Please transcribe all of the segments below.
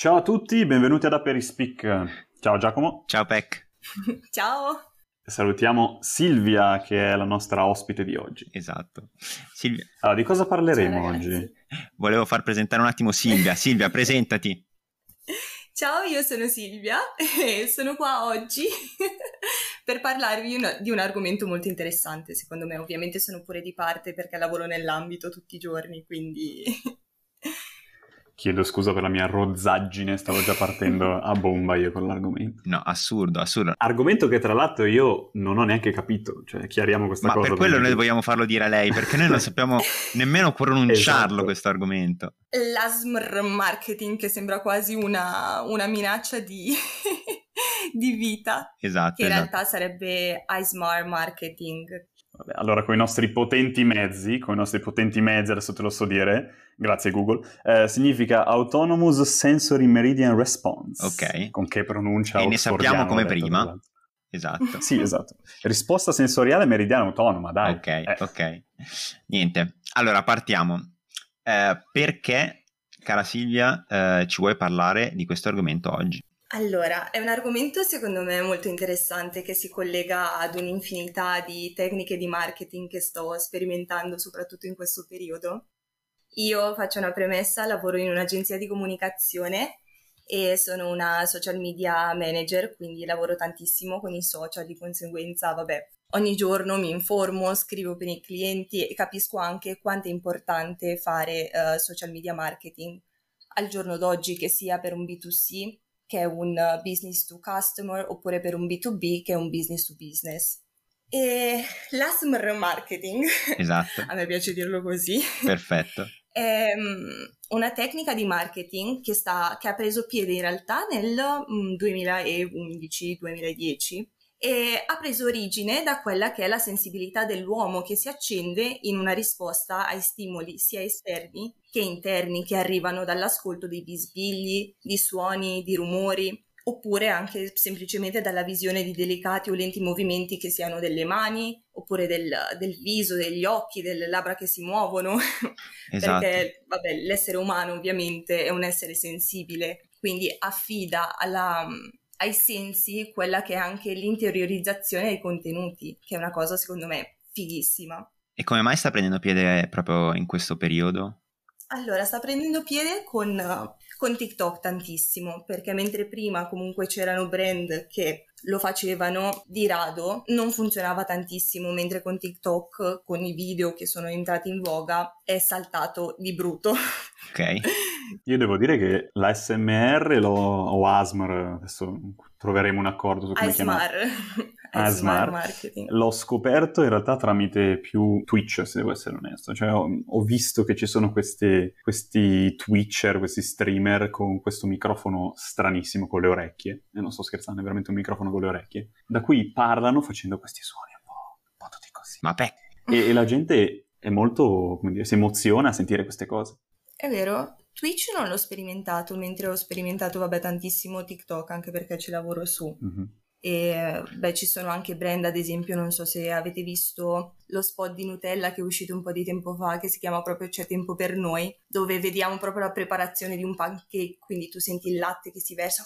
Ciao a tutti, benvenuti ad Aperispeak. Ciao Giacomo. Ciao Peck. Ciao. Salutiamo Silvia che è la nostra ospite di oggi. Esatto. Silvia. Allora, di cosa parleremo Ciao, oggi? Volevo far presentare un attimo Silvia. Silvia, presentati. Ciao, io sono Silvia e sono qua oggi per parlarvi una, di un argomento molto interessante, secondo me. Ovviamente sono pure di parte perché lavoro nell'ambito tutti i giorni, quindi Chiedo scusa per la mia rozzaggine, stavo già partendo a bomba io con l'argomento. No, assurdo, assurdo. Argomento che tra l'altro io non ho neanche capito, cioè chiariamo questa Ma cosa. per quello noi vogliamo farlo dire a lei, perché noi non sappiamo nemmeno pronunciarlo Esatto. questo argomento. l'ASMR marketing che sembra quasi una, una minaccia di, di vita, Esatto, che in esatto. realtà sarebbe ISMAR marketing. Vabbè, allora, con i nostri potenti mezzi, con i nostri potenti mezzi, adesso te lo so dire, grazie Google, eh, significa Autonomous Sensory Meridian Response. Ok. Con che pronuncia E ne sappiamo come detto, prima. Esatto. Sì, esatto. Risposta sensoriale meridiana autonoma, dai. Ok, Eh, ok. Niente. Allora, partiamo. Eh, perché, cara Silvia, eh, ci vuoi parlare di questo argomento oggi? Allora, è un argomento secondo me molto interessante che si collega ad un'infinità di tecniche di marketing che sto sperimentando soprattutto in questo periodo. Io faccio una premessa, lavoro in un'agenzia di comunicazione e sono una social media manager, quindi lavoro tantissimo con i social, di conseguenza, vabbè, ogni giorno mi informo, scrivo per i clienti e capisco anche quanto è importante fare eh, social media marketing al giorno d'oggi, che sia per un B2C che è un uh, business to customer, oppure per un B2B, che è un business to business. E l'ASMR marketing, Esatto, a me piace dirlo così, perfetto. è mm, una tecnica di marketing che, sta, che ha preso piede in realtà nel mm, 2011-2010 e ha preso origine da quella che è la sensibilità dell'uomo che si accende in una risposta ai stimoli sia esterni che interni che arrivano dall'ascolto dei bisbigli, di suoni, di rumori, oppure anche semplicemente dalla visione di delicati o lenti movimenti che siano delle mani, oppure del, del viso, degli occhi, delle labbra che si muovono, Esatto. perché vabbè, l'essere umano ovviamente è un essere sensibile, quindi affida alla, ai sensi quella che è anche l'interiorizzazione dei contenuti, che è una cosa secondo me fighissima. E come mai sta prendendo piede proprio in questo periodo? Allora, sta prendendo piede con, con TikTok tantissimo, perché mentre prima comunque c'erano brand che lo facevano di rado, non funzionava tantissimo, mentre con TikTok, con i video che sono entrati in voga, è saltato di brutto. Ok? Io devo dire che l'ASMR lo, o ASMR, adesso troveremo un accordo su come chiamarlo. ASMR. ASMR. marketing. L'ho scoperto in realtà tramite più Twitch, se devo essere onesto. Cioè, ho, ho visto che ci sono questi, questi Twitcher, questi streamer con questo microfono stranissimo con le orecchie. E non sto scherzando, è veramente un microfono con le orecchie. Da cui parlano facendo questi suoni un po', un po' tutti così. Ma Peck, E, e la gente è molto, come dire, si emoziona a sentire queste cose. È vero, Twitch non l'ho sperimentato, mentre ho sperimentato, vabbè, tantissimo TikTok, anche perché ci lavoro su. Mhm. E beh, ci sono anche brand, ad esempio, non so se avete visto lo spot di Nutella che è uscito un po' di tempo fa, che si chiama proprio C'è tempo per noi, dove vediamo proprio la preparazione di un pancake, quindi tu senti il latte che si versa.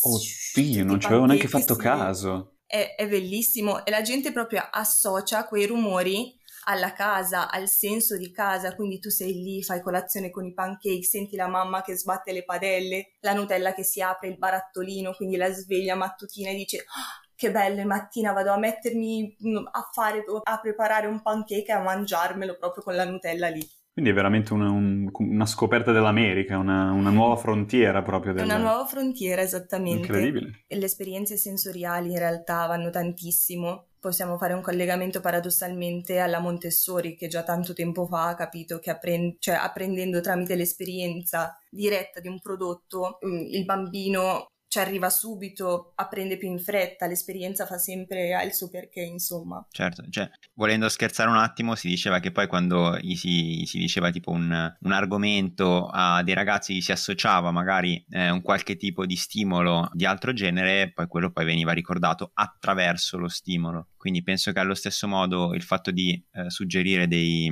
Oddio, non ci avevo neanche fatto si- caso. È, è bellissimo e la gente proprio associa quei rumori alla casa, al senso di casa, quindi tu sei lì, fai colazione con i pancake, senti la mamma che sbatte le padelle, la Nutella che si apre, il barattolino, quindi la sveglia mattutina e dice "Ah, che bello, mattina vado a mettermi mm, a fare, a preparare un pancake e a mangiarmelo proprio con la Nutella lì. Quindi è veramente una, un- una scoperta dell'America, una, una nuova frontiera proprio del... una nuova frontiera, esattamente. Incredibile. E le esperienze sensoriali in realtà vanno tantissimo. Possiamo fare un collegamento paradossalmente alla Montessori che già tanto tempo fa ha capito che appren- cioè, apprendendo tramite l'esperienza diretta di un prodotto mm, il bambino ci arriva subito, apprende più in fretta, l'esperienza fa sempre il suo perché, insomma. certo, cioè, volendo scherzare un attimo, si diceva che poi quando si, si diceva tipo un, un argomento a dei ragazzi si associava magari eh, un qualche tipo di stimolo di altro genere, poi quello poi veniva ricordato attraverso lo stimolo. Quindi penso che allo stesso modo il fatto di eh, suggerire dei,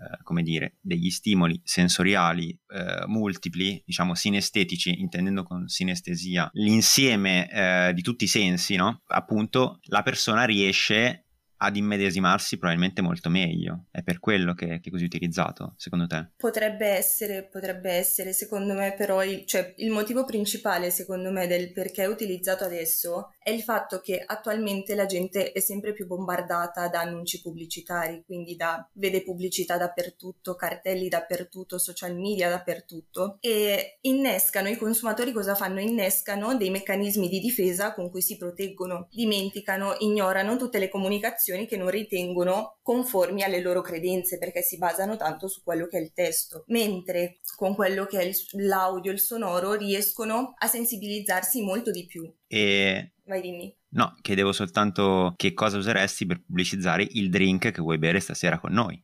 eh, come dire, degli stimoli sensoriali eh, multipli, diciamo sinestetici, intendendo con sinestesia l'insieme eh, di tutti i sensi, no? Appunto, la persona riesce ad immedesimarsi probabilmente molto meglio. È per quello che, che, è così utilizzato, secondo te? Potrebbe essere, potrebbe essere, secondo me però il, cioè, il motivo principale, secondo me, del perché è utilizzato adesso è il fatto che attualmente la gente è sempre più bombardata da annunci pubblicitari, quindi da, vede pubblicità dappertutto, cartelli dappertutto, social media dappertutto e innescano, i consumatori cosa fanno? Innescano dei meccanismi di difesa con cui si proteggono, dimenticano, ignorano tutte le comunicazioni informazioni che non ritengono conformi alle loro credenze perché si basano tanto su quello che è il testo, mentre con quello che è il, l'audio, il sonoro riescono a sensibilizzarsi molto di più. E... Vai dimmi. No, chiedevo soltanto che cosa useresti per pubblicizzare il drink che vuoi bere stasera con noi.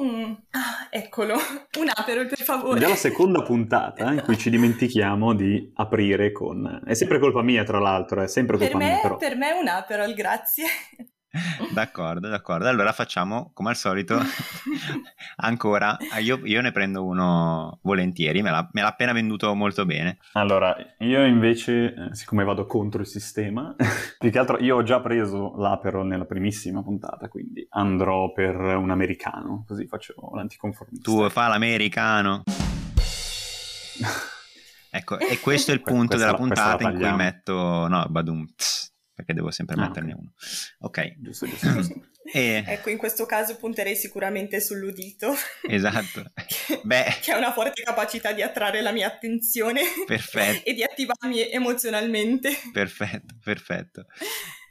Mm. Ah, eccolo, un Aperol per favore. È già la seconda puntata in cui ci dimentichiamo di aprire con... È sempre colpa mia tra l'altro, è sempre colpa per me, mia però. Per me è un Aperol, grazie. D'accordo, d'accordo. Allora facciamo come al solito ancora. Io, io, ne prendo uno volentieri, me l'ha, me l'ha, appena venduto molto bene. Allora, io invece, eh, siccome vado contro il sistema, più che altro io ho già preso l'Aperol nella primissima puntata, quindi andrò per un americano, così faccio l'anticonformista. Tu fa l'americano. ecco, e questo è il punto della puntata in cui metto... No, badum. Tss perché devo sempre ah, metterne okay. uno. Ok. Giusto, giusto, giusto. e... Ecco, in questo caso punterei sicuramente sull'udito. Esatto. che, Beh... che ha una forte capacità di attrarre la mia attenzione. Perfetto. e di attivarmi emozionalmente. Perfetto, perfetto.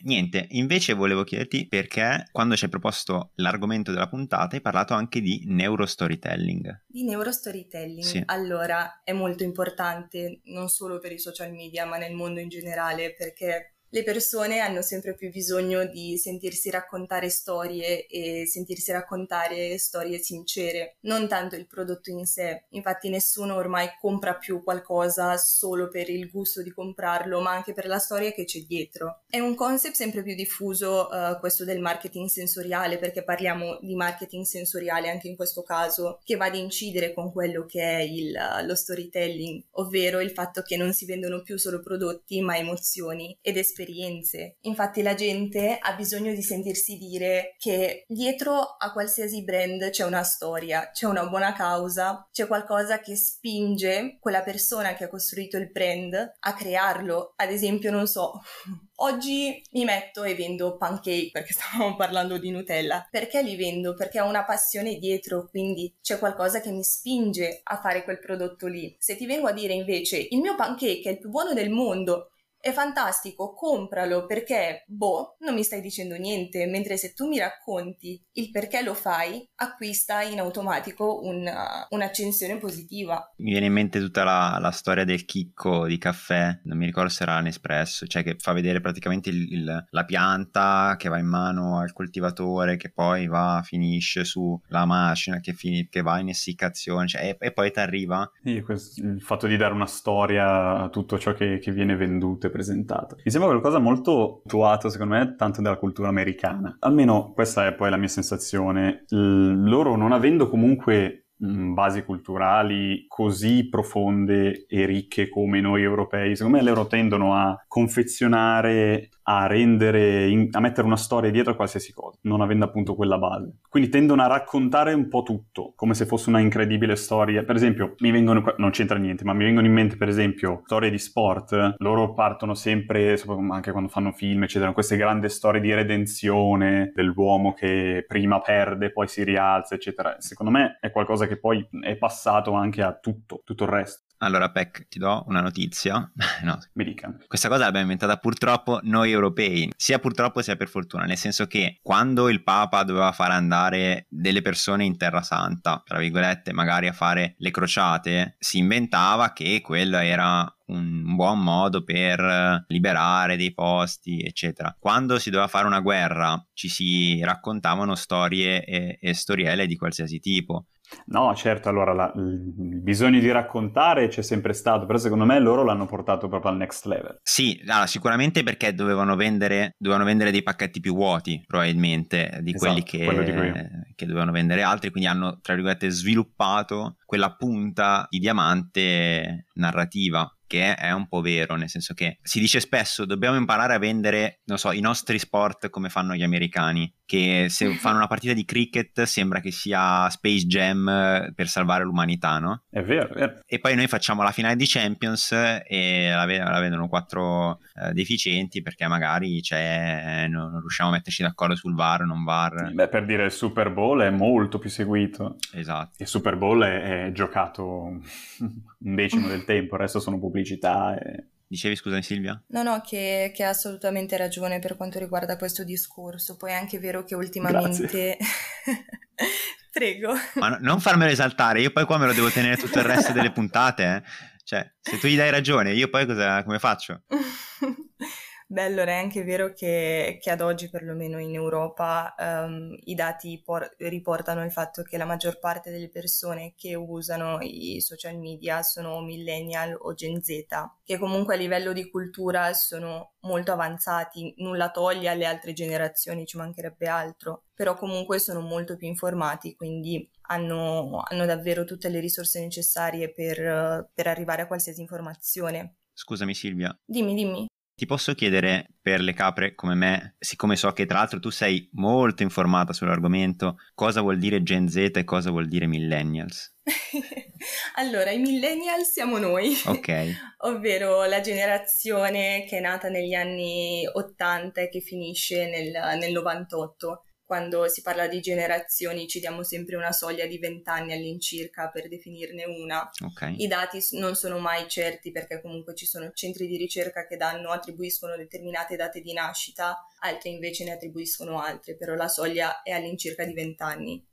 Niente, invece volevo chiederti perché quando ci hai proposto l'argomento della puntata hai parlato anche di neurostorytelling. Di neurostorytelling? Sì. Allora, è molto importante non solo per i social media, ma nel mondo in generale, perché le persone hanno sempre più bisogno di sentirsi raccontare storie e sentirsi raccontare storie sincere, non tanto il prodotto in sé. Infatti nessuno ormai compra più qualcosa solo per il gusto di comprarlo, ma anche per la storia che c'è dietro. È un concept sempre più diffuso uh, questo del marketing sensoriale, perché parliamo di marketing sensoriale anche in questo caso, che va ad incidere con quello che è il, lo storytelling, ovvero il fatto che non si vendono più solo prodotti, ma emozioni ed esperienze esperienze. Infatti la gente ha bisogno di sentirsi dire che dietro a qualsiasi brand c'è una storia, c'è una buona causa, c'è qualcosa che spinge quella persona che ha costruito il brand a crearlo. Ad esempio, non so, Oggi mi metto e vendo pancake perché stavamo parlando di Nutella. Perché li vendo? Perché ho una passione dietro, quindi c'è qualcosa che mi spinge a fare quel prodotto lì. Se ti vengo a dire invece il mio pancake è il più buono del mondo, è fantastico, compralo perché, boh, non mi stai dicendo niente, mentre se tu mi racconti il perché lo fai, acquista in automatico una, un'accensione positiva. Mi viene in mente tutta la, la, storia del chicco di caffè, non mi ricordo se era Nespresso, cioè che fa vedere praticamente il, il, la pianta che va in mano al coltivatore, che poi va, finisce sulla macchina, che, fini, che va in essiccazione, cioè, e, e, poi ti arriva. Sì, questo, il fatto di dare una storia a tutto ciò che, che viene venduto è presentato. Mi sembra qualcosa molto attuato, secondo me, tanto della cultura americana. Almeno questa è poi la mia sensazione. L- loro non avendo comunque basi culturali così profonde e ricche come noi europei, secondo me loro tendono a confezionare a rendere, in, a mettere una storia dietro a qualsiasi cosa, non avendo appunto quella base. Quindi tendono a raccontare un po' tutto, come se fosse una incredibile storia. Per esempio, mi vengono, non c'entra niente, ma mi vengono in mente per esempio storie di sport, loro partono sempre, anche quando fanno film, eccetera, queste grandi storie di redenzione dell'uomo che prima perde, poi si rialza, eccetera. Secondo me è qualcosa che poi è passato anche a tutto, tutto il resto. Allora, Peck, ti do una notizia. no, mi dica. Questa cosa l'abbiamo inventata purtroppo noi europei, sia purtroppo sia per fortuna, nel senso che quando il Papa doveva fare andare delle persone in Terra Santa, tra virgolette, magari a fare le crociate, si inventava che quello era un buon modo per liberare dei posti, eccetera. Quando si doveva fare una guerra, ci si raccontavano storie e, e storielle di qualsiasi tipo. No, certo, allora la, il bisogno di raccontare c'è sempre stato, però secondo me loro l'hanno portato proprio al next level. Sì, allora, sicuramente perché dovevano vendere, dovevano vendere dei pacchetti più vuoti, probabilmente, di esatto, quelli che, che dovevano vendere altri, quindi hanno, tra virgolette, sviluppato quella punta di diamante narrativa che è un po' vero, nel senso che si dice spesso dobbiamo imparare a vendere, non so, i nostri sport come fanno gli americani, che se fanno una partita di cricket sembra che sia Space Jam per salvare l'umanità, no? È vero, è vero. E poi noi facciamo la finale di Champions e la, la vedono quattro eh, deficienti perché magari c'è, non, non, riusciamo a metterci d'accordo sul VAR, non VAR. Beh, per dire il Super Bowl è molto più seguito. Esatto. Il Super Bowl è, è giocato un decimo del tempo, il resto sono pubblicità e Dicevi scusami Silvia? No, no, che, che ha assolutamente ragione per quanto riguarda questo discorso. Poi è anche vero che ultimamente... Prego. Ma no, non farmelo esaltare, io poi qua me lo devo tenere tutto il resto delle puntate. Eh. Cioè, se tu gli dai ragione, io poi cosa, come faccio? Beh, allora è anche vero che, che ad oggi, perlomeno in Europa, um, i dati por- riportano il fatto che la maggior parte delle persone che usano i social media sono millennial o Gen Z, che comunque a livello di cultura sono molto avanzati, nulla toglie alle altre generazioni, ci mancherebbe altro, però comunque sono molto più informati, quindi hanno, hanno davvero tutte le risorse necessarie per, per arrivare a qualsiasi informazione. Scusami Silvia. Dimmi, dimmi. Ti posso chiedere per le capre come me, siccome so che tra l'altro tu sei molto informata sull'argomento, cosa vuol dire Gen Z e cosa vuol dire millennials? allora, i millennials siamo noi. Ok. ovvero la generazione che è nata negli anni 80 e che finisce nel, nel 98 quando si parla di generazioni ci diamo sempre una soglia di 20 anni all'incirca per definirne una. Okay. I dati non sono mai certi perché comunque ci sono centri di ricerca che danno, attribuiscono determinate date di nascita, altri invece ne attribuiscono altre, però la soglia è all'incirca di 20 anni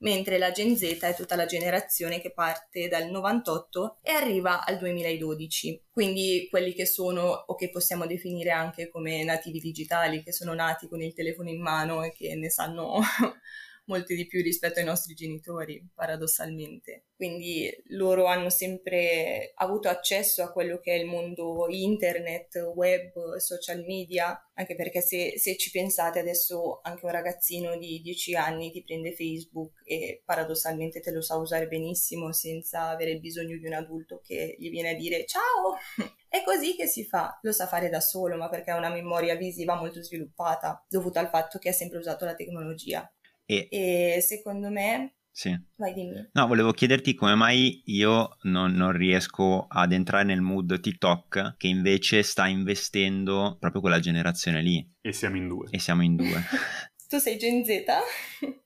mentre la Gen Z è tutta la generazione che parte dal 98 e arriva al 2012. Quindi quelli che sono o che possiamo definire anche come nativi digitali, che sono nati con il telefono in mano e che ne sanno molte di più rispetto ai nostri genitori, paradossalmente. Quindi loro hanno sempre avuto accesso a quello che è il mondo internet, web, social media, anche perché se, se ci pensate adesso anche un ragazzino di 10 anni ti prende Facebook e paradossalmente te lo sa usare benissimo senza avere bisogno di un adulto che gli viene a dire ciao, È così che si fa, lo sa fare da solo, ma perché ha una memoria visiva molto sviluppata, dovuta al fatto che ha sempre usato la tecnologia. E, e secondo me... Sì. Vai, dimmi. No, volevo chiederti come mai io non, non, riesco ad entrare nel mood TikTok che invece sta investendo proprio quella generazione lì. E siamo in due. E siamo in due. tu sei Gen Z?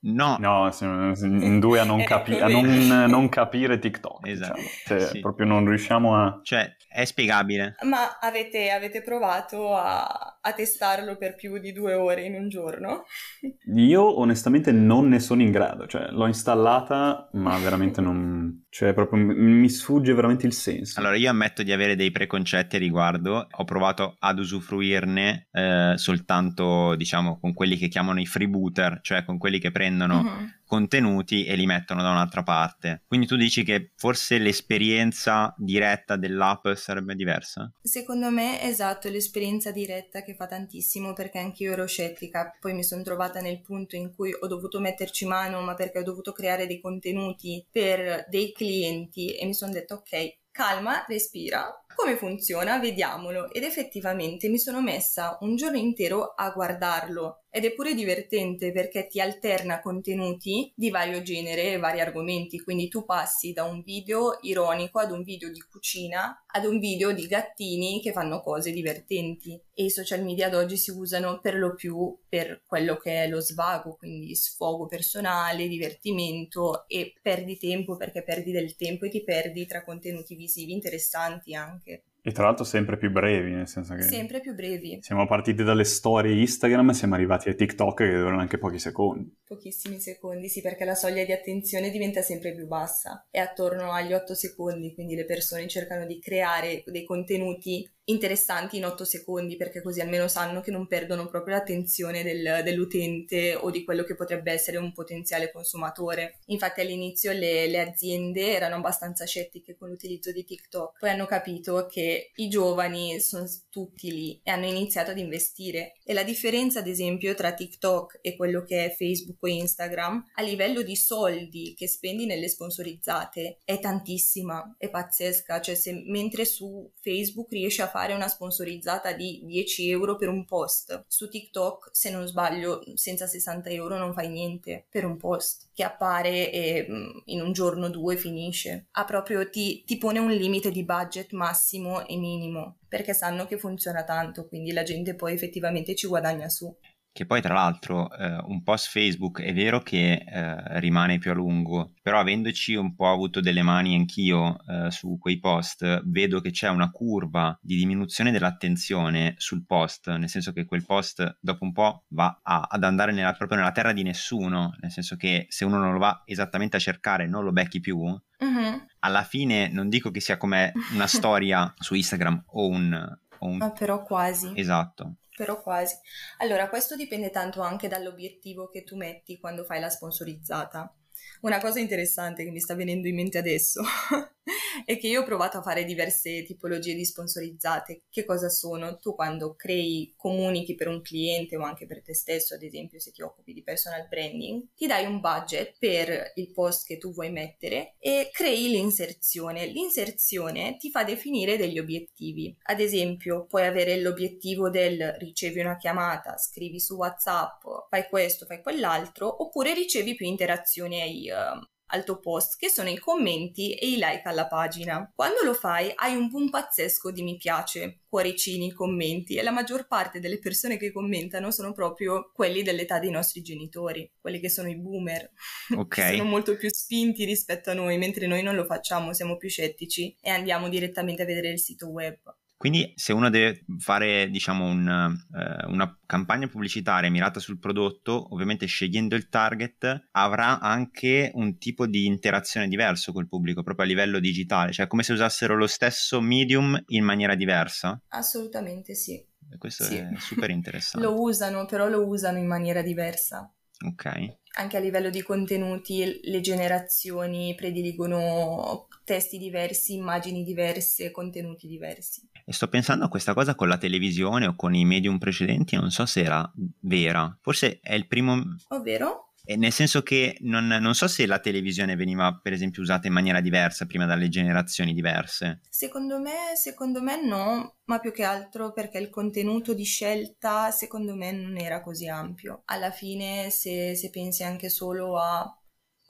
No. No, in due a non, capi- a non, non capire TikTok. Esatto. Diciamo. Cioè, sì. proprio non riusciamo a... Cioè, è spiegabile. Ma avete, avete provato a, a, testarlo per più di due ore in un giorno? Io onestamente non ne sono in grado, cioè l'ho installata ma veramente non... cioè proprio mi sfugge veramente il senso. Allora io ammetto di avere dei preconcetti a riguardo, ho provato ad usufruirne eh, soltanto diciamo con quelli che chiamano i freebooter, cioè con quelli che prendono uh-huh contenuti e li mettono da un'altra parte. Quindi tu dici che forse l'esperienza diretta dell'app sarebbe diversa? Secondo me esatto, l'esperienza diretta che fa tantissimo perché anch'io ero scettica, poi mi sono trovata nel punto in cui ho dovuto metterci mano ma perché ho dovuto creare dei contenuti per dei clienti e mi sono detto ok, calma, respira, come funziona? Vediamolo. Ed effettivamente mi sono messa un giorno intero a guardarlo. Ed è pure divertente perché ti alterna contenuti di vario genere e vari argomenti. Quindi tu passi da un video ironico ad un video di cucina ad un video di gattini che fanno cose divertenti. E i social media ad oggi si usano per lo più per quello che è lo svago, quindi sfogo personale, divertimento e perdi tempo perché perdi del tempo e ti perdi tra contenuti visivi interessanti anche anche. E tra l'altro sempre più brevi, nel senso che... Sempre più brevi. Siamo partiti dalle storie Instagram e siamo arrivati a TikTok che durano anche pochi secondi. Pochissimi secondi, sì, perché la soglia di attenzione diventa sempre più bassa. È attorno agli 8 secondi, quindi le persone cercano di creare dei contenuti interessanti in 8 secondi perché così almeno sanno che non perdono proprio l'attenzione del, dell'utente o di quello che potrebbe essere un potenziale consumatore. Infatti all'inizio le, le, aziende erano abbastanza scettiche con l'utilizzo di TikTok, poi hanno capito che i giovani sono tutti lì e hanno iniziato ad investire. E la differenza ad esempio tra TikTok e quello che è Facebook o Instagram a livello di soldi che spendi nelle sponsorizzate è tantissima, è pazzesca, cioè se mentre su Facebook riesci a fare una sponsorizzata di 10 euro per un post. Su TikTok, se non sbaglio, senza 60 euro non fai niente per un post che appare e mm, in un giorno o due finisce. Ha proprio ti, ti pone un limite di budget massimo e minimo perché sanno che funziona tanto, quindi la gente poi effettivamente ci guadagna su che poi tra l'altro eh, un post Facebook è vero che eh, rimane più a lungo, però avendoci un po' avuto delle mani anch'io eh, su quei post, vedo che c'è una curva di diminuzione dell'attenzione sul post, nel senso che quel post dopo un po' va a, ad andare nella, proprio nella terra di nessuno, nel senso che se uno non lo va esattamente a cercare non lo becchi più, uh-huh. alla fine non dico che sia come una storia su Instagram o un... Un... Ma però quasi. Esatto però quasi. Allora, questo dipende tanto anche dall'obiettivo che tu metti quando fai la sponsorizzata. Una cosa interessante che mi sta venendo in mente adesso è che io ho provato a fare diverse tipologie di sponsorizzate. Che cosa sono? Tu quando crei, comunichi per un cliente o anche per te stesso, ad esempio se ti occupi di personal branding, ti dai un budget per il post che tu vuoi mettere e crei l'inserzione. L'inserzione ti fa definire degli obiettivi. Ad esempio, puoi avere l'obiettivo del ricevi una chiamata, scrivi su WhatsApp, fai questo, fai quell'altro, oppure ricevi più interazioni ai, uh, al tuo post, che sono i commenti e i like alla pagina. Quando lo fai hai un boom pazzesco di mi piace, cuoricini, commenti e la maggior parte delle persone che commentano sono proprio quelli dell'età dei nostri genitori, quelli che sono i boomer, Ok. che sono molto più spinti rispetto a noi, mentre noi non lo facciamo, siamo più scettici e andiamo direttamente a vedere il sito web. Quindi se uno deve fare diciamo un, eh, una campagna pubblicitaria mirata sul prodotto, ovviamente scegliendo il target, avrà anche un tipo di interazione diverso col pubblico, proprio a livello digitale, cioè come se usassero lo stesso medium in maniera diversa? Assolutamente sì. Questo sì. è super interessante. lo usano, però lo usano in maniera diversa. Ok. Anche a livello di contenuti, le generazioni prediligono testi diversi, immagini diverse, contenuti diversi. E sto pensando a questa cosa con la televisione o con i medium precedenti, non so se era vera. Forse è il primo... Ovvero? nel senso che non, non, so se la televisione veniva per esempio usata in maniera diversa prima dalle generazioni diverse. Secondo me, secondo me no, ma più che altro perché il contenuto di scelta secondo me non era così ampio. Alla fine se, se pensi anche solo a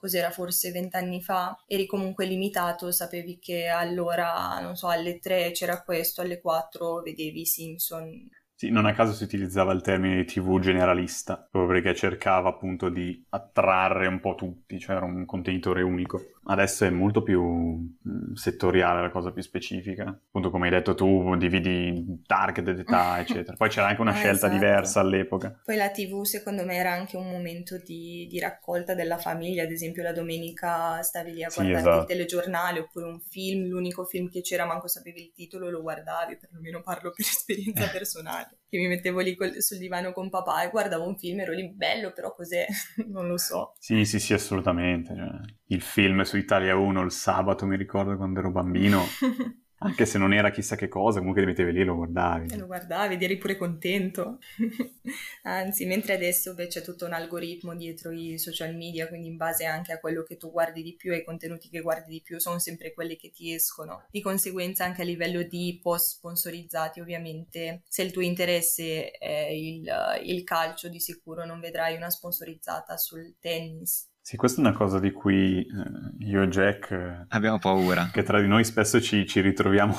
cos'era forse vent'anni fa, eri comunque limitato, sapevi che allora, non so, alle tre c'era questo, alle quattro vedevi Simpson. Sì, non a caso si utilizzava il termine TV generalista, proprio perché cercava appunto di attrarre un po' tutti, cioè era un contenitore unico. Adesso è molto più mm, settoriale la cosa più specifica. Appunto, come hai detto tu, dividi target d'età, eccetera. Poi c'era anche una ah, scelta esatto. diversa all'epoca. Poi la TV, secondo me, era anche un momento di, di raccolta della famiglia. Ad esempio, la domenica stavi lì a Sì, guardare esatto. il telegiornale oppure un film, l'unico film che c'era, manco sapevi il titolo, lo guardavi. Perlomeno parlo per esperienza personale. Che mi mettevo lì col- sul divano con papà e guardavo un film, ero lì bello, però cos'è? non lo so. Sì, sì, sì, assolutamente. Cioè, il film su Italia 1 il sabato, mi ricordo quando ero bambino, anche se non era chissà che cosa, comunque ti mettevi lì e lo guardavi. E lo guardavi ed eri pure contento. Anzi, mentre adesso beh, c'è tutto un algoritmo dietro i social media, quindi in base anche a quello che tu guardi di più e ai contenuti che guardi di più sono sempre quelli che ti escono. Di conseguenza anche a livello di post sponsorizzati, ovviamente, se il tuo interesse è il, il calcio, di sicuro non vedrai una sponsorizzata sul tennis. Sì, questa è una cosa di cui eh, io e Jack, eh, Abbiamo paura. che tra di noi spesso ci, ci ritroviamo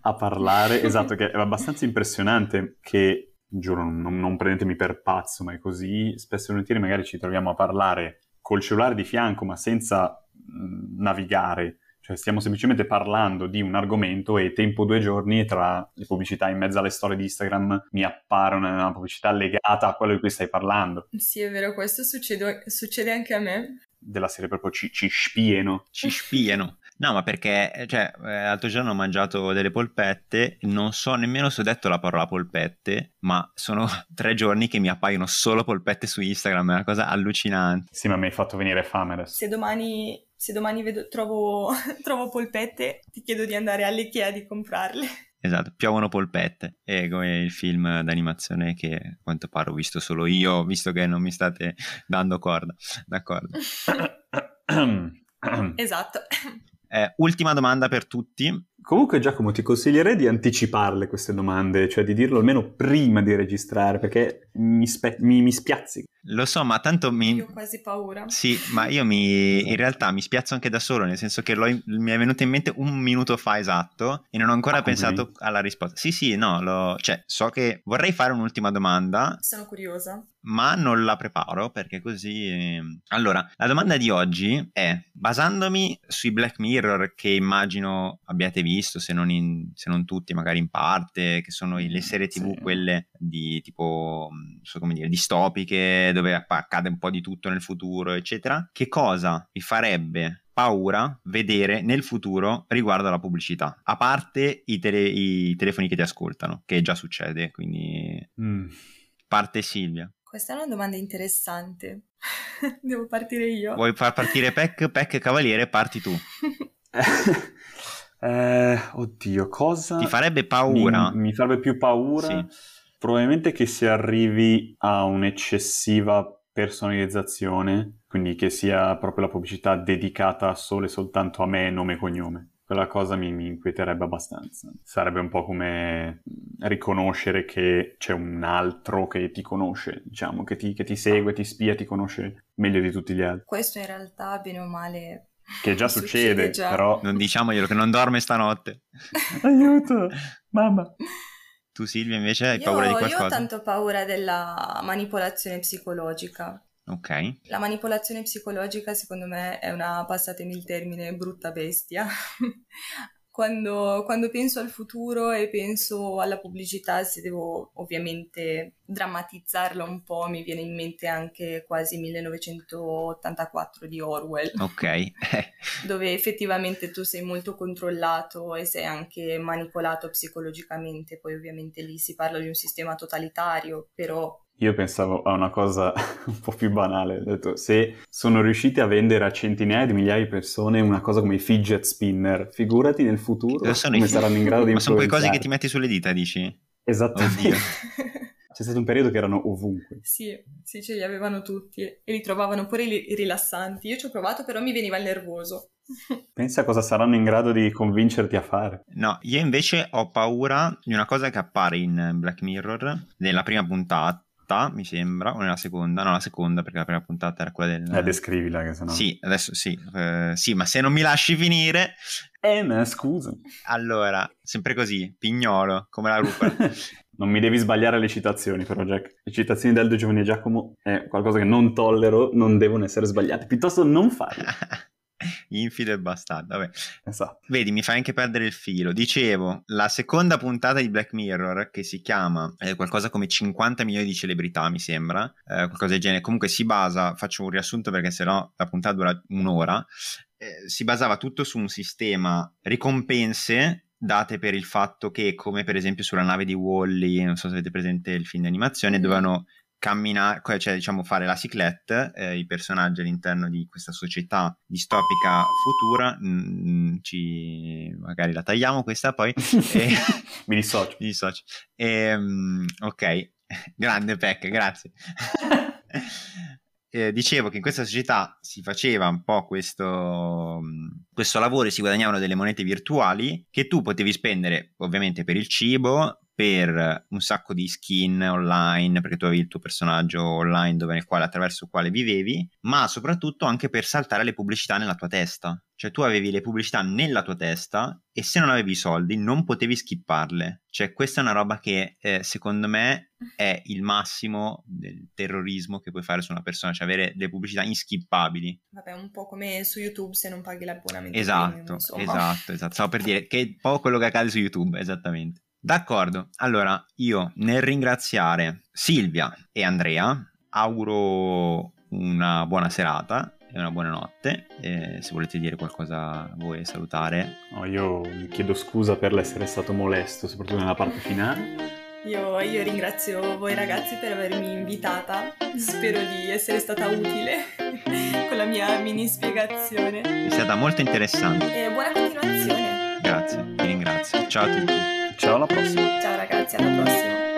a parlare, esatto, che è abbastanza impressionante che, giuro, non, non prendetemi per pazzo, ma è così, spesso e volentieri magari ci troviamo a parlare col cellulare di fianco, ma senza mh, navigare, cioè stiamo semplicemente parlando di un argomento e tempo due giorni e tra le pubblicità in mezzo alle storie di Instagram mi appare una, una pubblicità legata a quello di cui stai parlando, Sì, è vero, questo succede, succede anche a me. della serie proprio ci, ci spieno. Ci spiano. No, ma perché, cioè, eh, l'altro giorno ho mangiato delle polpette, non so nemmeno se ho detto la parola polpette, ma sono tre giorni che mi appaiono solo polpette su Instagram, è una cosa allucinante. Sì, ma mi hai fatto venire fame adesso. Se domani, se domani vedo, trovo, trovo polpette, ti chiedo di andare all'Ikea di comprarle. Esatto, piovono polpette, è come il film d'animazione che a quanto pare ho visto solo io, visto che non mi state dando corda. D'accordo. esatto. Eh, ultima domanda per tutti. Comunque Giacomo ti consiglierei di anticiparle queste domande, cioè di dirlo almeno prima di registrare, perché mi, spe- mi, mi spiazzi. Lo so, ma tanto mi... Io ho quasi paura. Sì, ma io mi... in realtà mi spiazzo anche da solo, nel senso che mi è venuto in mente un minuto fa esatto e non ho ancora ah, pensato alla risposta. Sì, sì, no, lo... cioè, so che vorrei fare un'ultima domanda. Sono curiosa. Ma non la preparo perché così... Ehm, allora, la domanda di oggi è, basandomi sui Black Mirror che immagino abbiate visto, se non, in... se non tutti, magari in parte, che sono le serie tv sì. quelle di tipo, non so come dire, distopiche, dove accade un po' di tutto nel futuro, eccetera, che cosa vi farebbe paura vedere nel futuro riguardo alla pubblicità, a parte i, tele- i telefoni che ti ascoltano, che già succede, quindi mm. parte Silvia. Questa è una domanda interessante. Devo partire io. Vuoi far partire Peck? Peck Cavaliere, parti tu. eh, oddio, cosa... Ti farebbe paura? Mi, mi farebbe più paura? Sì Probabilmente che si arrivi a un'eccessiva personalizzazione, quindi che sia proprio la pubblicità dedicata solo e soltanto a me, nome e cognome. Quella cosa mi, mi inquieterebbe abbastanza. Sarebbe un po' come riconoscere che c'è un altro che ti conosce, diciamo, che ti, che ti segue, ti spia, ti conosce meglio di tutti gli altri. Questo in realtà, bene o male, che già succede, succede già. però... Non diciamoglielo che non dorme stanotte. Aiuto, mamma. Tu Silvia invece hai io, paura di qualcosa? Io ho tanto paura della manipolazione psicologica. Ok. La manipolazione psicologica secondo me è una, passatemi il termine, brutta bestia. Quando, quando, penso al futuro e penso alla pubblicità, se devo ovviamente drammatizzarla un po', mi viene in mente anche quasi 1984 di Orwell. Ok. dove effettivamente tu sei molto controllato e sei anche manipolato psicologicamente, poi ovviamente lì si parla di un sistema totalitario, però io pensavo a una cosa un po' più banale, ho detto se sono riusciti a vendere a centinaia di migliaia di persone una cosa come i fidget spinner, figurati nel futuro come i... saranno in grado di Ma sono quelle cose che ti metti sulle dita, dici? Esattamente. C'è stato un periodo che erano ovunque. Sì, sì, ce li avevano tutti e li trovavano pure rilassanti. Io ci ho provato, però mi veniva il nervoso. Pensa a cosa saranno in grado di convincerti a fare. No, io invece ho paura di una cosa che appare in Black Mirror nella prima puntata puntata, mi sembra, o nella seconda? No, la seconda, perché la prima puntata era quella del... Eh, descrivila, che sennò... Sì, adesso sì, eh, sì, ma se non mi lasci finire... Eh, ma scusa. Allora, sempre così, pignolo, come la rupa. non mi devi sbagliare le citazioni, però, Jack. Le citazioni del Due Giovani e Giacomo è qualcosa che non tollero, non devono essere sbagliate. Piuttosto non farle. Infido e bastardo. Vabbè. Esatto. Vedi, mi fai anche perdere il filo. Dicevo, la seconda puntata di Black Mirror, che si chiama eh, qualcosa come 50 milioni di celebrità, mi sembra, eh, qualcosa del genere. Comunque si basa, faccio un riassunto perché sennò la puntata dura un'ora. Eh, si basava tutto su un sistema ricompense date per il fatto che, come per esempio sulla nave di Wally, non so se avete presente il film di animazione, mm. dovevano camminare, cioè diciamo fare la ciclette, eh, i personaggi all'interno di questa società distopica futura, mh, ci, magari la tagliamo questa poi. e, mi dissocio. Mi dissocio. E, um, ok, grande Peck, grazie. Eh, dicevo che in questa società si faceva un po' questo, questo lavoro e si guadagnavano delle monete virtuali che tu potevi spendere ovviamente per il cibo, per un sacco di skin online, perché tu avevi il tuo personaggio online dove, nel quale, attraverso il quale vivevi, ma soprattutto anche per saltare le pubblicità nella tua testa. Cioè tu avevi le pubblicità nella tua testa e se non avevi i soldi non potevi skipparle. Cioè questa è una roba che eh, secondo me è il massimo del terrorismo che puoi fare su una persona, cioè avere le pubblicità inskippabili. Vabbè, un po' come su YouTube se non paghi l'abbonamento. Esatto, premium, esatto, esatto. Stavo per dire che è un po' quello che accade su YouTube, esattamente. D'accordo, allora io nel ringraziare Silvia e Andrea auguro una buona serata e una buona notte. E se volete dire qualcosa voi salutare. No, io mi chiedo scusa per l'essere stato molesto, soprattutto nella parte finale. Io, io, ringrazio voi ragazzi per avermi invitata, spero di essere stata utile con la mia mini spiegazione. È stata molto interessante. E buona continuazione. Grazie. Ciao a tutti. Ciao alla prossima. Ciao ragazzi, alla prossima.